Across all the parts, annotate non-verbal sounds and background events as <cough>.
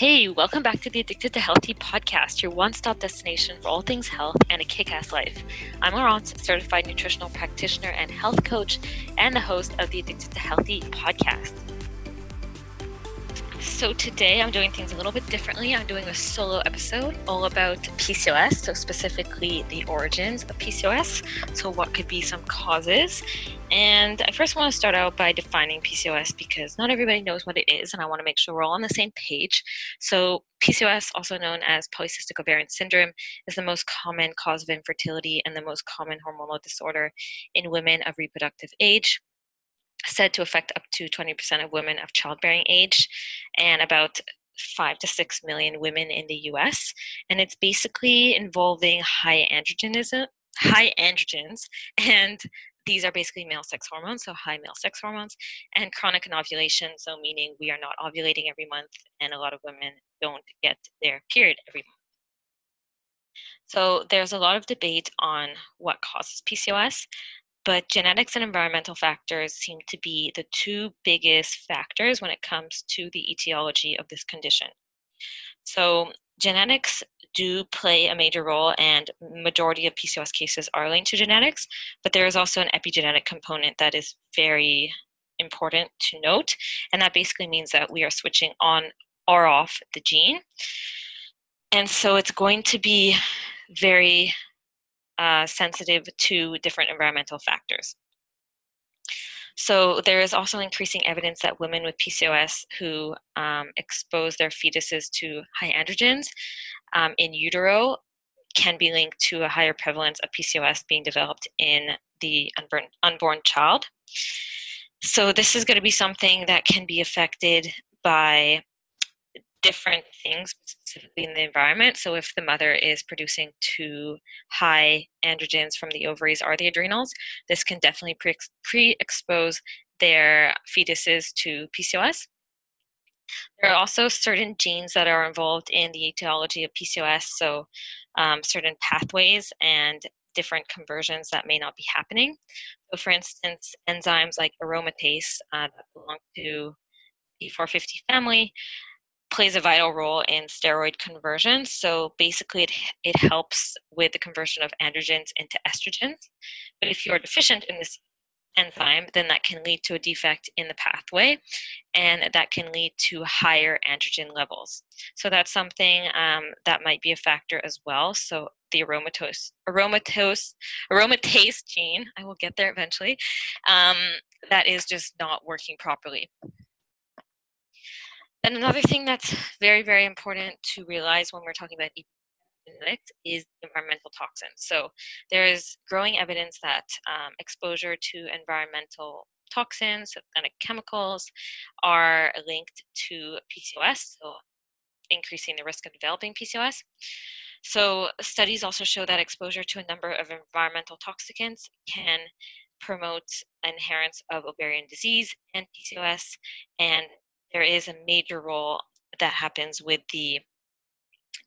Hey, welcome back to the Addicted to Healthy podcast, your one stop destination for all things health and a kick ass life. I'm Laurence, certified nutritional practitioner and health coach, and the host of the Addicted to Healthy podcast. So, today I'm doing things a little bit differently. I'm doing a solo episode all about PCOS, so specifically the origins of PCOS, so what could be some causes, and I first want to start out by defining PCOS because not everybody knows what it is, and I want to make sure we're all on the same page. So, PCOS, also known as polycystic ovarian syndrome, is the most common cause of infertility and the most common hormonal disorder in women of reproductive age. Said to affect up to 20% of women of childbearing age and about five to six million women in the US. And it's basically involving high androgenism, high androgens <laughs> and these are basically male sex hormones, so high male sex hormones, and chronic anovulation, so meaning we are not ovulating every month, and a lot of women don't get their period every month. So there's a lot of debate on what causes PCOS, but genetics and environmental factors seem to be the two biggest factors when it comes to the etiology of this condition. So genetics do play a major role and majority of pcos cases are linked to genetics but there is also an epigenetic component that is very important to note and that basically means that we are switching on or off the gene and so it's going to be very uh, sensitive to different environmental factors so there is also increasing evidence that women with PCOS who um, expose their fetuses to high androgens um, in utero can be linked to a higher prevalence of PCOS being developed in the unborn, unborn child. So this is going to be something that can be affected by different things, specifically in the environment. So, if the mother is producing too high androgens from the ovaries or the adrenals, this can definitely pre expose their fetuses to PCOS. There are also certain genes that are involved in the etiology of PCOS, so um, certain pathways and different conversions that may not be happening. So, for instance, enzymes like aromatase uh, that belong to the 450 family plays a vital role in steroid conversion. So basically, it, it helps with the conversion of androgens into estrogens. But if you're deficient in this enzyme, then that can lead to a defect in the pathway and that can lead to higher androgen levels. So that's something um, that might be a factor as well. So the aromatase, aromatase, aromatase gene, I will get there eventually, um, that is just not working properly. And another thing that's very, very important to realize when we're talking about epigenetics is environmental toxins. So there is growing evidence that um, exposure to environmental toxins and chemicals are linked to PCOS, so increasing the risk of developing PCOS. So studies also show that exposure to a number of environmental toxicants can promote inherence of ovarian disease and PCOS and there is a major role that happens with the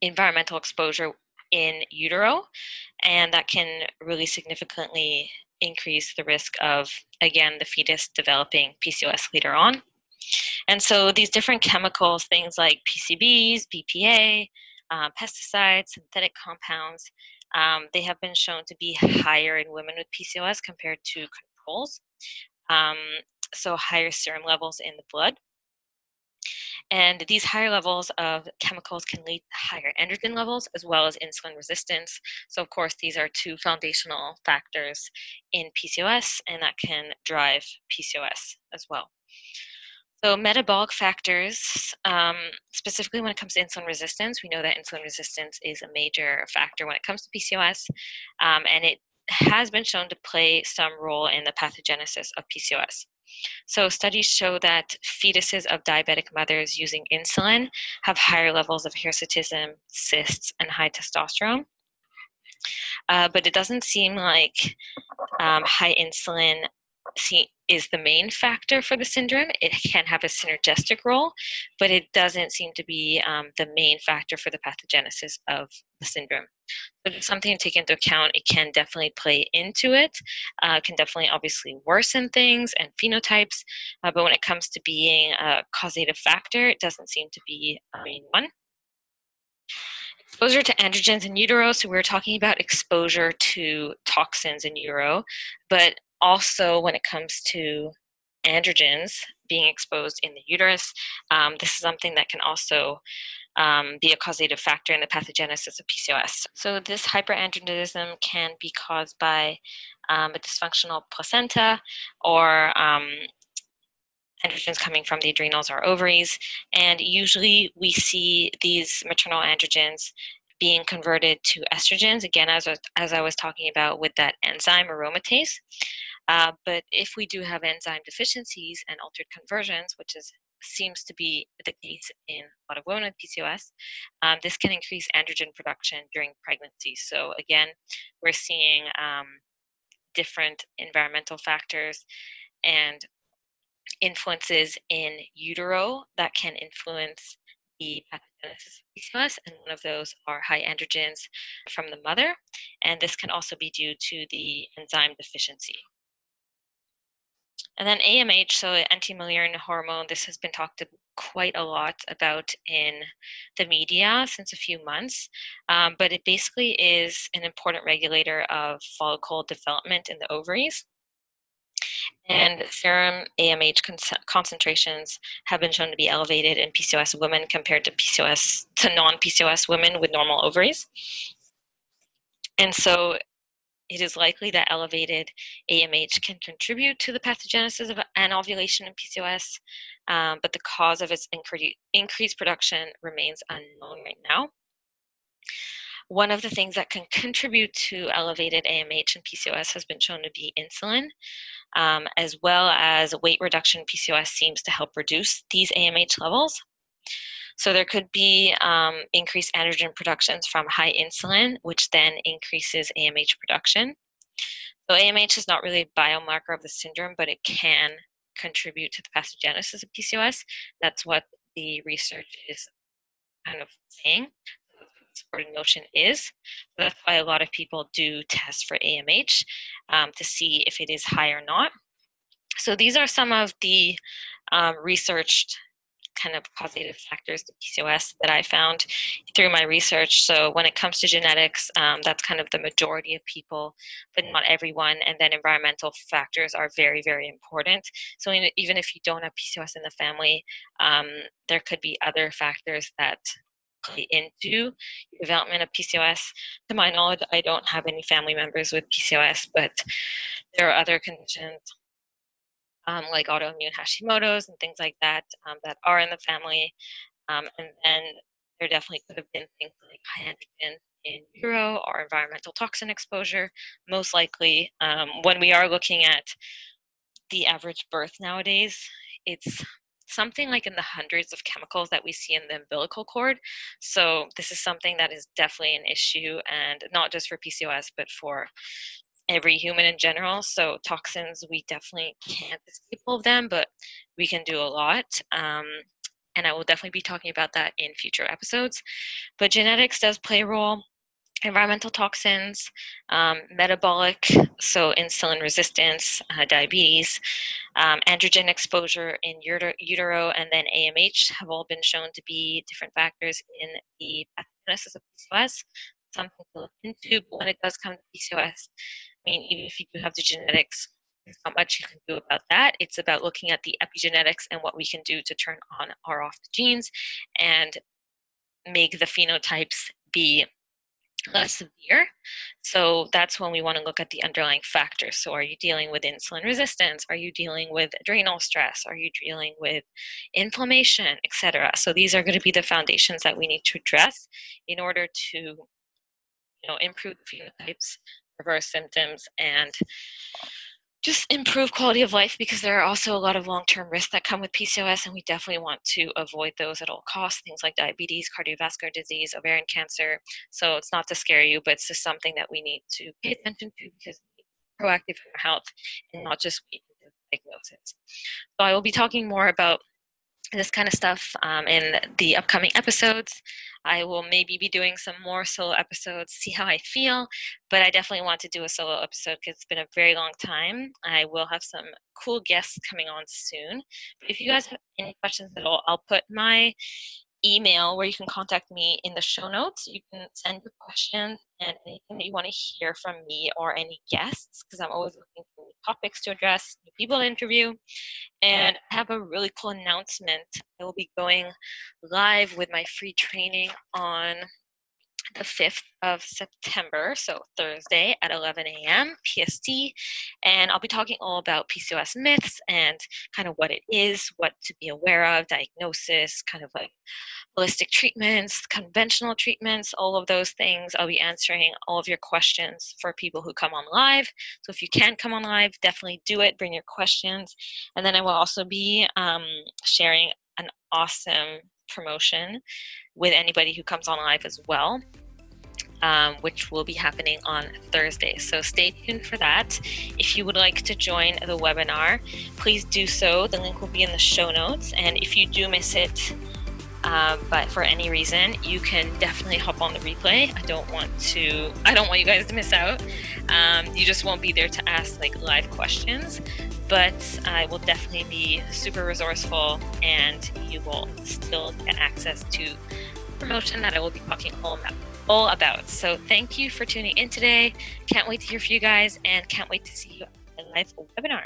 environmental exposure in utero, and that can really significantly increase the risk of, again, the fetus developing PCOS later on. And so these different chemicals, things like PCBs, BPA, uh, pesticides, synthetic compounds, um, they have been shown to be higher in women with PCOS compared to controls. Um, so higher serum levels in the blood. And these higher levels of chemicals can lead to higher androgen levels as well as insulin resistance. So, of course, these are two foundational factors in PCOS, and that can drive PCOS as well. So, metabolic factors, um, specifically when it comes to insulin resistance, we know that insulin resistance is a major factor when it comes to PCOS, um, and it has been shown to play some role in the pathogenesis of PCOS. So, studies show that fetuses of diabetic mothers using insulin have higher levels of hirsutism, cysts, and high testosterone. Uh, but it doesn't seem like um, high insulin see, is the main factor for the syndrome. It can have a synergistic role, but it doesn't seem to be um, the main factor for the pathogenesis of the syndrome. So it's something to take into account. It can definitely play into it, uh, can definitely obviously worsen things and phenotypes, uh, but when it comes to being a causative factor, it doesn't seem to be a main one. Exposure to androgens in utero, so we are talking about exposure to toxins in utero, but also when it comes to androgens being exposed in the uterus, um, this is something that can also um, be a causative factor in the pathogenesis of PCOS. So, this hyperandrogenism can be caused by um, a dysfunctional placenta or um, androgens coming from the adrenals or ovaries. And usually we see these maternal androgens being converted to estrogens, again, as, as I was talking about with that enzyme aromatase. Uh, but if we do have enzyme deficiencies and altered conversions, which is seems to be the case in a lot of women with PCOS, um, this can increase androgen production during pregnancy. So again, we're seeing um, different environmental factors and influences in utero that can influence the pathogenesis of PCOS, and one of those are high androgens from the mother, and this can also be due to the enzyme deficiency. And then AMH, so anti-Mullerian hormone, this has been talked quite a lot about in the media since a few months, um, but it basically is an important regulator of follicle development in the ovaries. And serum AMH con- concentrations have been shown to be elevated in PCOS women compared to PCOS to non-PCOS women with normal ovaries. And so it is likely that elevated AMH can contribute to the pathogenesis of anovulation in PCOS, um, but the cause of its incre- increased production remains unknown right now. One of the things that can contribute to elevated AMH and PCOS has been shown to be insulin, um, as well as weight reduction PCOS seems to help reduce these AMH levels. So there could be um, increased androgen productions from high insulin, which then increases AMH production. So AMH is not really a biomarker of the syndrome, but it can contribute to the pathogenesis of PCOS. That's what the research is kind of saying. Supporting notion is. That's why a lot of people do test for AMH um, to see if it is high or not. So these are some of the um, researched kind of causative factors to PCOS that I found through my research. So when it comes to genetics, um, that's kind of the majority of people, but not everyone. And then environmental factors are very, very important. So even if you don't have PCOS in the family, um, there could be other factors that play into development of PCOS. To my knowledge, I don't have any family members with PCOS, but there are other conditions um, like autoimmune Hashimoto's and things like that um, that are in the family. Um, and then there definitely could have been things like high androgens in utero or environmental toxin exposure. Most likely, um, when we are looking at the average birth nowadays, it's something like in the hundreds of chemicals that we see in the umbilical cord. So this is something that is definitely an issue, and not just for PCOS, but for every human in general. So toxins, we definitely can't escape all of them, but we can do a lot. Um, and I will definitely be talking about that in future episodes. But genetics does play a role. Environmental toxins, um, metabolic, so insulin resistance, uh, diabetes, um, androgen exposure in utero, and then AMH have all been shown to be different factors in the pathogenesis of PCOS. Something to look into, but when it does come to PCOS, mean, even if you do have the genetics, there's not much you can do about that. It's about looking at the epigenetics and what we can do to turn on or off the genes and make the phenotypes be less severe. So that's when we want to look at the underlying factors. So, are you dealing with insulin resistance? Are you dealing with adrenal stress? Are you dealing with inflammation, etc.? So, these are going to be the foundations that we need to address in order to you know, improve the phenotypes reverse symptoms and just improve quality of life because there are also a lot of long-term risks that come with PCOS and we definitely want to avoid those at all costs things like diabetes cardiovascular disease ovarian cancer so it's not to scare you but it's just something that we need to pay attention to because proactive for health and not just diagnosis. So I will be talking more about this kind of stuff um, in the upcoming episodes. I will maybe be doing some more solo episodes, see how I feel, but I definitely want to do a solo episode because it's been a very long time. I will have some cool guests coming on soon. If you guys have any questions at all, I'll put my email where you can contact me in the show notes. You can send your questions and anything that you want to hear from me or any guests, because I'm always looking topics to address, new people to interview. And I have a really cool announcement. I will be going live with my free training on the 5th of September, so Thursday at 11 a.m. PST. And I'll be talking all about PCOS myths and kind of what it is, what to be aware of, diagnosis, kind of like holistic treatments, conventional treatments, all of those things. I'll be answering all of your questions for people who come on live. So if you can come on live, definitely do it. Bring your questions. And then I will also be um, sharing an awesome promotion with anybody who comes on live as well. Um, which will be happening on Thursday. So stay tuned for that. If you would like to join the webinar, please do so. The link will be in the show notes. And if you do miss it, um, but for any reason, you can definitely hop on the replay. I don't want to. I don't want you guys to miss out. Um, you just won't be there to ask like live questions, but I will definitely be super resourceful, and you will still get access to promotion that I will be talking all about. All about. So thank you for tuning in today. Can't wait to hear from you guys, and can't wait to see you at the live webinar.